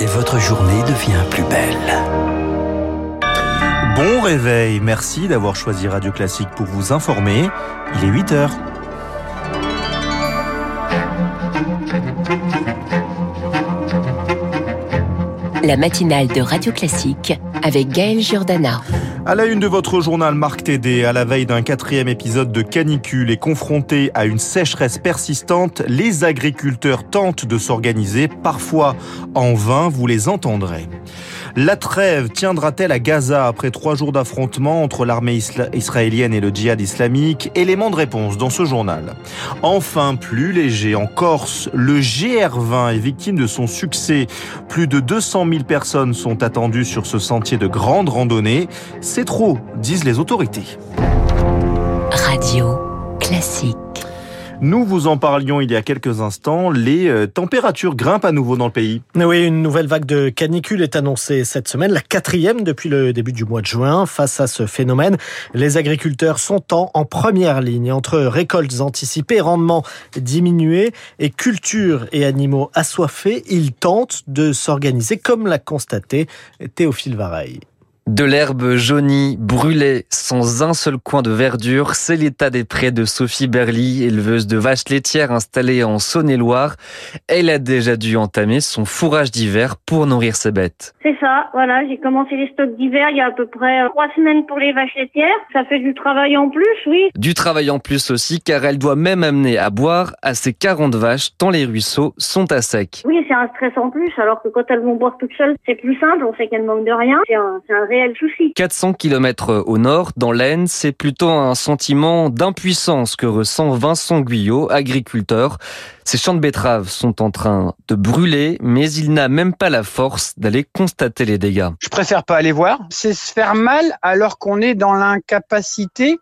et votre journée devient plus belle. Bon réveil, merci d'avoir choisi Radio Classique pour vous informer. Il est 8 heures. La matinale de Radio Classique avec Gaël Giordana. À la une de votre journal Marc TD, à la veille d'un quatrième épisode de canicule et confronté à une sécheresse persistante, les agriculteurs tentent de s'organiser, parfois en vain, vous les entendrez. La trêve tiendra-t-elle à Gaza après trois jours d'affrontement entre l'armée israélienne et le djihad islamique? Élément de réponse dans ce journal. Enfin, plus léger, en Corse, le GR20 est victime de son succès. Plus de 200 000 personnes sont attendues sur ce sentier de grande randonnée. C'est trop, disent les autorités. Radio classique. Nous vous en parlions il y a quelques instants. Les euh, températures grimpent à nouveau dans le pays. Oui, une nouvelle vague de canicule est annoncée cette semaine, la quatrième depuis le début du mois de juin. Face à ce phénomène, les agriculteurs sont en, première ligne entre récoltes anticipées, rendements diminués et cultures et animaux assoiffés. Ils tentent de s'organiser comme l'a constaté Théophile Vareille. De l'herbe jaunie, brûlée, sans un seul coin de verdure, c'est l'état des prés de Sophie Berly, éleveuse de vaches laitières installée en Saône-et-Loire. Elle a déjà dû entamer son fourrage d'hiver pour nourrir ses bêtes. C'est ça, voilà, j'ai commencé les stocks d'hiver il y a à peu près euh, trois semaines pour les vaches laitières. Ça fait du travail en plus, oui. Du travail en plus aussi, car elle doit même amener à boire à ses 40 vaches, tant les ruisseaux sont à sec. Oui, c'est un stress en plus, alors que quand elles vont boire toutes seules, c'est plus simple, on sait qu'elles manquent de rien. C'est un, un 400 km au nord, dans l'Aisne, c'est plutôt un sentiment d'impuissance que ressent Vincent Guyot, agriculteur. Ses champs de betteraves sont en train de brûler, mais il n'a même pas la force d'aller constater les dégâts. Je préfère pas aller voir. C'est se faire mal alors qu'on est dans l'incapacité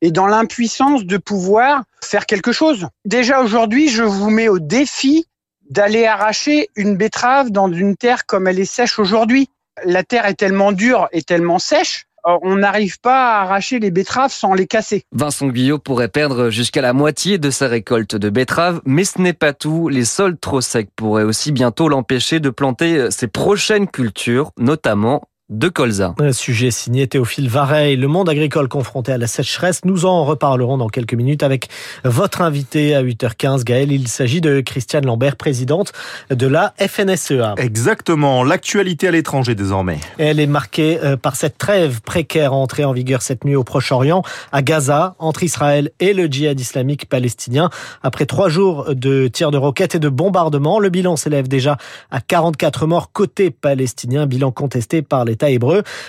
et dans l'impuissance de pouvoir faire quelque chose. Déjà aujourd'hui, je vous mets au défi d'aller arracher une betterave dans une terre comme elle est sèche aujourd'hui la terre est tellement dure et tellement sèche euh, on n'arrive pas à arracher les betteraves sans les casser. Vincent Guyot pourrait perdre jusqu'à la moitié de sa récolte de betteraves, mais ce n'est pas tout. Les sols trop secs pourraient aussi bientôt l'empêcher de planter ses prochaines cultures, notamment de colza. Un sujet signé Théophile Vareille. Le monde agricole confronté à la sécheresse. Nous en reparlerons dans quelques minutes avec votre invité à 8h15, Gaël. Il s'agit de Christiane Lambert, présidente de la FNSEA. Exactement. L'actualité à l'étranger désormais. Elle est marquée euh, par cette trêve précaire entrée en vigueur cette nuit au Proche-Orient, à Gaza, entre Israël et le djihad islamique palestinien. Après trois jours de tirs de roquettes et de bombardements, le bilan s'élève déjà à 44 morts côté palestinien, bilan contesté par les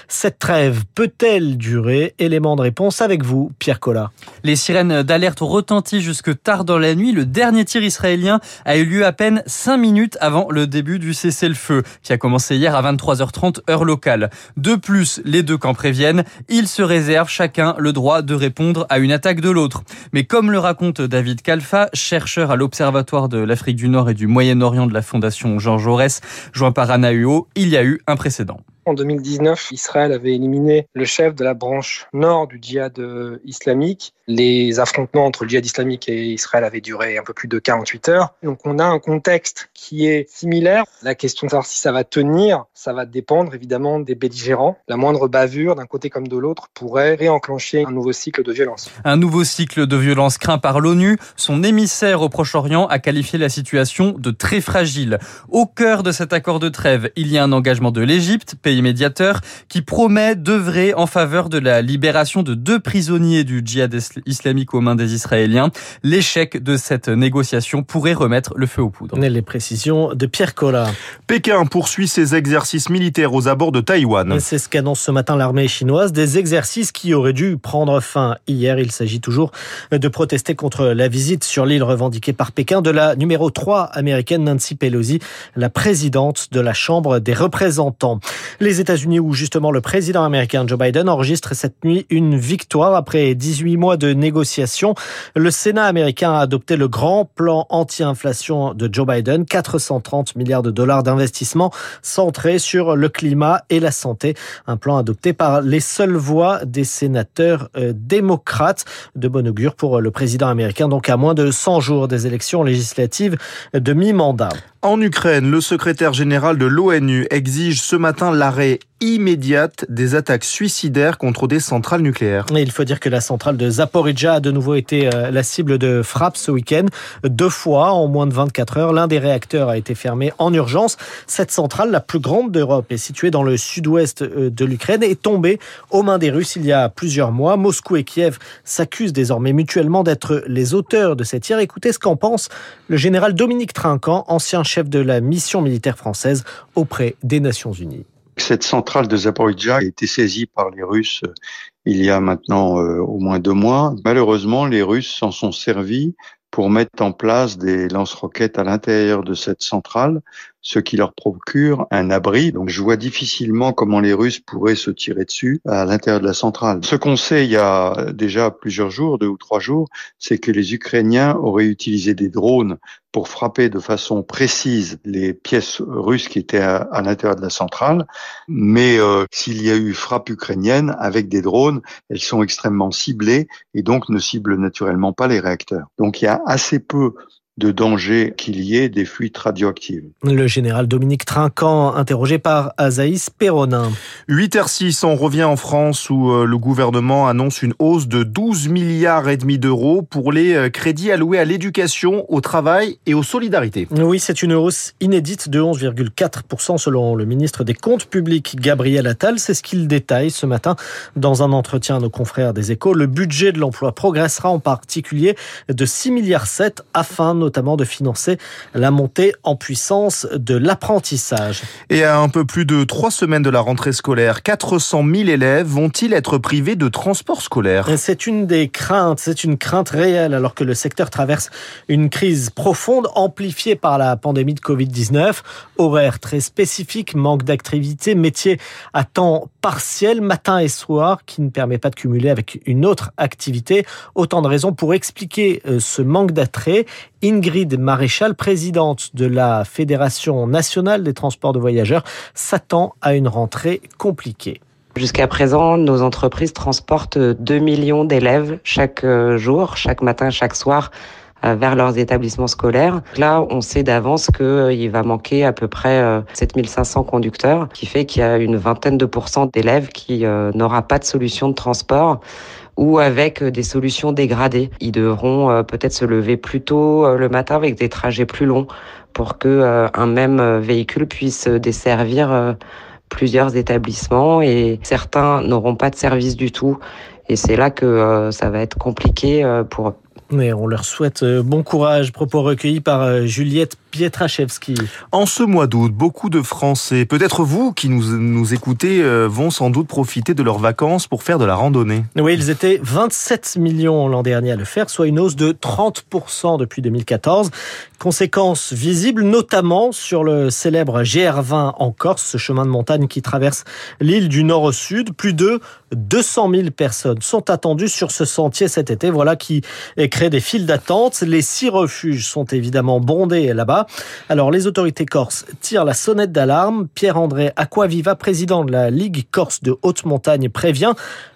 Cette trêve peut-elle durer? Élément de réponse avec vous, Pierre Collat. Les sirènes d'alerte ont retenti jusque tard dans la nuit. Le dernier tir israélien a eu lieu à peine 5 minutes avant le début du cessez-le-feu, qui a commencé hier à 23h30 heure locale. De plus, les deux camps préviennent, ils se réservent chacun le droit de répondre à une attaque de l'autre. Mais comme le raconte David Kalfa, chercheur à l'Observatoire de l'Afrique du Nord et du Moyen-Orient de la Fondation Jean Jaurès, joint par Anahuo, il y a eu un précédent. En 2019, Israël avait éliminé le chef de la branche nord du djihad euh, islamique. Les affrontements entre le djihad islamique et Israël avaient duré un peu plus de 48 heures. Donc on a un contexte qui est similaire. La question de savoir si ça va tenir, ça va dépendre évidemment des belligérants. La moindre bavure d'un côté comme de l'autre pourrait réenclencher un nouveau cycle de violence. Un nouveau cycle de violence craint par l'ONU. Son émissaire au Proche-Orient a qualifié la situation de très fragile. Au cœur de cet accord de trêve, il y a un engagement de l'Égypte, pays médiateur, qui promet d'œuvrer en faveur de la libération de deux prisonniers du djihad islamique aux mains des Israéliens. L'échec de cette négociation pourrait remettre le feu aux poudres. Les précisions de Pierre Collat. Pékin poursuit ses exercices militaires aux abords de Taïwan. C'est ce qu'annonce ce matin l'armée chinoise, des exercices qui auraient dû prendre fin hier. Il s'agit toujours de protester contre la visite sur l'île revendiquée par Pékin de la numéro 3 américaine Nancy Pelosi, la présidente de la Chambre des représentants les États-Unis où justement le président américain Joe Biden enregistre cette nuit une victoire après 18 mois de négociations. Le Sénat américain a adopté le grand plan anti-inflation de Joe Biden, 430 milliards de dollars d'investissement centré sur le climat et la santé. Un plan adopté par les seules voix des sénateurs euh, démocrates. De bon augure pour le président américain, donc à moins de 100 jours des élections législatives de mi-mandat. En Ukraine, le secrétaire général de l'ONU exige ce matin l'arrêt immédiate des attaques suicidaires contre des centrales nucléaires. il faut dire que la centrale de Zaporizhia a de nouveau été euh, la cible de frappes ce week-end. Deux fois en moins de 24 heures, l'un des réacteurs a été fermé en urgence. Cette centrale, la plus grande d'Europe, est située dans le sud-ouest euh, de l'Ukraine et est tombée aux mains des Russes il y a plusieurs mois. Moscou et Kiev s'accusent désormais mutuellement d'être les auteurs de cette tir. Écoutez ce qu'en pense le général Dominique Trinquant, ancien chef de la mission militaire française auprès des Nations Unies. Cette centrale de Zaporizhia a été saisie par les Russes euh, il y a maintenant euh, au moins deux mois. Malheureusement, les Russes s'en sont servis pour mettre en place des lance-roquettes à l'intérieur de cette centrale, ce qui leur procure un abri. Donc je vois difficilement comment les Russes pourraient se tirer dessus à l'intérieur de la centrale. Ce qu'on sait il y a déjà plusieurs jours, deux ou trois jours, c'est que les Ukrainiens auraient utilisé des drones pour frapper de façon précise les pièces russes qui étaient à, l'intérieur de la centrale. Mais euh, s'il y a eu frappe ukrainienne avec des drones, elles sont extrêmement ciblées et donc ne ciblent naturellement pas les réacteurs. Donc il y a assez peu de danger qu'il y ait des fuites radioactives. Le général Dominique Trinquant, interrogé par Azaïs Perronin. 8h06, on revient en France où euh, le gouvernement annonce une hausse de 12 milliards et demi d'euros pour les euh, crédits alloués à l'éducation, au travail et aux solidarités. Oui, c'est une hausse inédite de 11,4% selon le ministre des Comptes publics Gabriel Attal. C'est ce qu'il détaille ce matin dans un entretien à nos confrères des échos. Le budget de l'emploi progressera en particulier de 6 milliards 7 afin notamment de financer la montée en puissance de l'apprentissage. Et à un peu plus de trois semaines de la rentrée scolaire, 400 000 élèves vont-ils être privés de transport scolaire? C'est une des craintes, c'est une crainte réelle alors que le secteur traverse une crise profonde amplifiée par la pandémie de Covid-19. Horaires très spécifiques, manque d'activité, métier à temps partiel, matin et soir, qui ne permet pas de cumuler avec une autre activité. Autant de raisons pour expliquer euh, ce manque d'attrait. Ingrid Maréchal, présidente de la Fédération nationale des transports de voyageurs, s'attend à une rentrée compliquée. Jusqu'à présent, nos entreprises transportent 2 millions d'élèves chaque euh, jour, chaque matin, chaque soir euh, vers leurs établissements scolaires. Là, on sait d'avance qu'il euh, va manquer à peu près 7500 conducteurs, qui fait qu'il y a une vingtaine de pourcents d'élèves qui n'aura pas de solution de transport ou avec euh, des solutions dégradées. Ils devront euh, peut-être se lever plus tôt euh, le matin avec des trajets plus longs pour que un même véhicule puisse desservir plusieurs établissements et certains n'auront pas de service du tout. Et c'est là que ça va être compliqué pour eux. Mais on leur souhaite bon courage. Propos recueillis par Juliette Pietraszewski. En ce mois d'août, beaucoup de Français, peut-être vous qui nous, nous écoutez, euh, vont sans doute profiter de leurs vacances pour faire de la randonnée. Oui, ils étaient 27 millions l'an dernier à le faire, soit une hausse de 30% depuis 2014. Conséquences visibles notamment sur le célèbre GR20 en Corse, ce chemin de montagne qui traverse l'île du nord au sud. Plus de 200 000 personnes sont attendues sur ce sentier cet été. Voilà qui crée des files d'attente. Les six refuges sont évidemment bondés là-bas. Alors, les autorités corses tirent la sonnette d'alarme. Pierre-André Aquaviva, président de la Ligue corse de haute montagne, prévient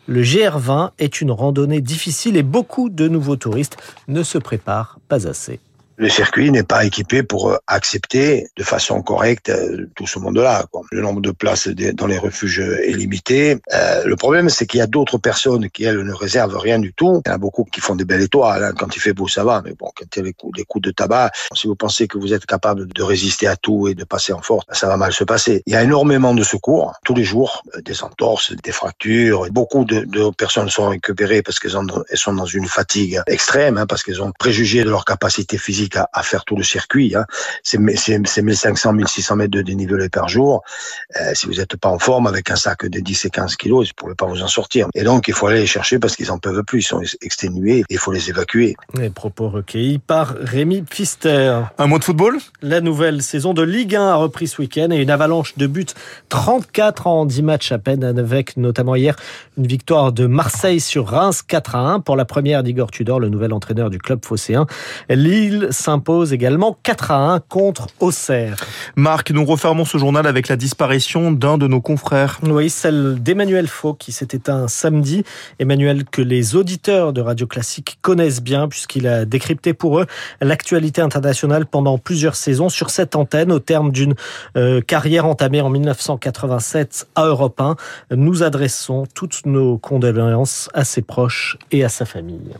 le GR20 est une randonnée difficile et beaucoup de nouveaux touristes ne se préparent pas assez le circuit n'est pas équipé pour euh, accepter de façon correcte euh, tout ce monde-là. Le nombre de places dans les refuges est limité. Euh, le problème, c'est qu'il y a d'autres personnes qui, elles, ne réservent rien du tout. Il y en a beaucoup qui font des belles étoiles. Hein. Quand il fait beau, ça va. Mais bon, quand il y a les coups, de tabac, si vous pensez que vous êtes capable de résister à tout et de passer en force, ça va mal se passer. Il y a énormément de secours tous les jours, des entorses, des fractures. Beaucoup de, de personnes sont récupérées parce qu'elles sont dans une fatigue extrême, hein, parce qu'elles ont préjugé de leur capacité physique à, faire tout le circuit. Hein. C'est 1500, 1600 mètres de dénivelé par jour. Euh, si vous n'êtes pas en forme avec un sac de 10 et 15 kilos, vous ne pouvez pas vous en sortir. Et donc, il faut aller les chercher parce qu'ils en peuvent plus. Ils sont exténués. Il faut les évacuer. Les propos recueillis par Rémi Pfister. Un mot de football? La nouvelle saison de Ligue 1 a repris ce week-end et une avalanche de buts. 34 en 10 matchs à peine, avec notamment hier une victoire de Marseille sur Reims 4 à 1 pour la première d'Igor Tudor, le nouvel entraîneur du club phocéen. Lille s'impose également 4 à 1 contre Auxerre. Marc, nous refermons ce journal avec la disparition d'un de nos confrères. Oui, celle d'Emmanuel Faux qui s'est éteint samedi. Emmanuel que les auditeurs de Radio Classique connaissent bien puisqu'il a décrypté pour eux l'actualité internationale pendant plusieurs saisons sur cette antenne au terme d'une euh, carrière entamée en 1987 à Europe 1. Nous adressons toutes nos condoléances à ses proches et à sa famille.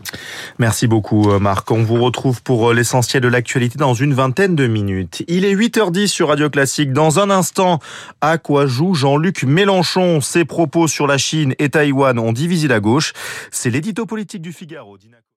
Merci beaucoup Marc. On vous retrouve pour de l'actualité dans une vingtaine de minutes. Il est 8h10 sur Radio Classique. Dans un instant, à quoi joue Jean-Luc Mélenchon? Ses propos sur la Chine et Taïwan ont divisé la gauche. C'est l'édito politique du Figaro.